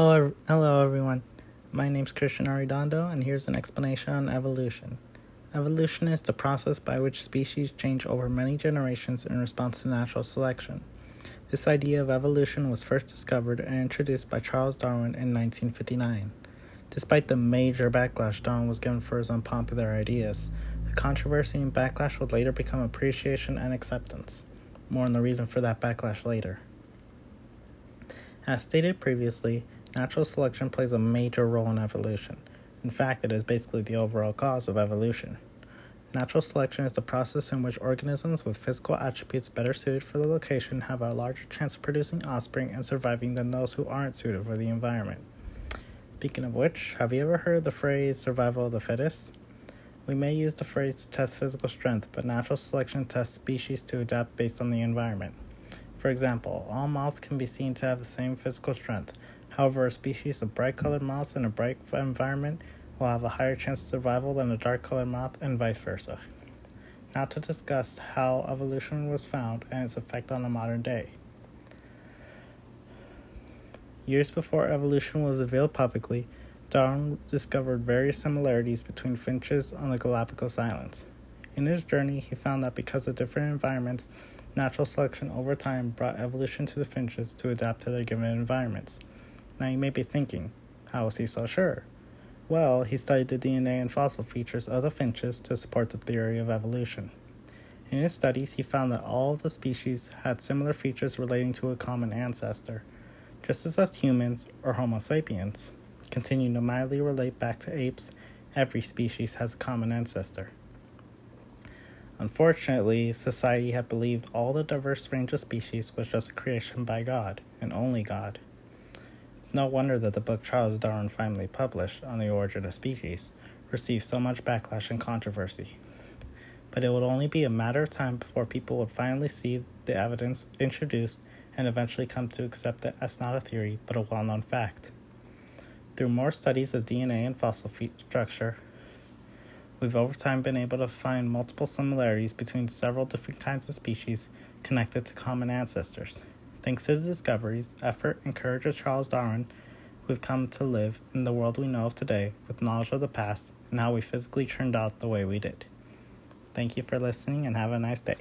Hello, hello everyone. My name is Christian Arredondo, and here's an explanation on evolution. Evolution is the process by which species change over many generations in response to natural selection. This idea of evolution was first discovered and introduced by Charles Darwin in 1959. Despite the major backlash Darwin was given for his unpopular ideas, the controversy and backlash would later become appreciation and acceptance. More on the reason for that backlash later. As stated previously, natural selection plays a major role in evolution. In fact, it is basically the overall cause of evolution. Natural selection is the process in which organisms with physical attributes better suited for the location have a larger chance of producing offspring and surviving than those who aren't suited for the environment. Speaking of which, have you ever heard the phrase survival of the fittest? We may use the phrase to test physical strength, but natural selection tests species to adapt based on the environment. For example, all moths can be seen to have the same physical strength. However, a species of bright colored moths in a bright environment will have a higher chance of survival than a dark colored moth, and vice versa. Now, to discuss how evolution was found and its effect on the modern day. Years before evolution was revealed publicly, Darwin discovered various similarities between finches on the Galapagos Islands. In his journey, he found that because of different environments, Natural selection over time brought evolution to the finches to adapt to their given environments. Now you may be thinking, how was he so sure? Well, he studied the DNA and fossil features of the finches to support the theory of evolution. In his studies, he found that all the species had similar features relating to a common ancestor, just as us humans, or Homo sapiens, continue to mildly relate back to apes, every species has a common ancestor. Unfortunately, society had believed all the diverse range of species was just a creation by God, and only God. It's no wonder that the book Charles Darwin finally published on the origin of species received so much backlash and controversy. But it would only be a matter of time before people would finally see the evidence introduced and eventually come to accept it as not a theory but a well known fact. Through more studies of DNA and fossil structure, We've over time been able to find multiple similarities between several different kinds of species connected to common ancestors. Thanks to the discoveries, effort, and courage of Charles Darwin, we've come to live in the world we know of today with knowledge of the past and how we physically turned out the way we did. Thank you for listening and have a nice day.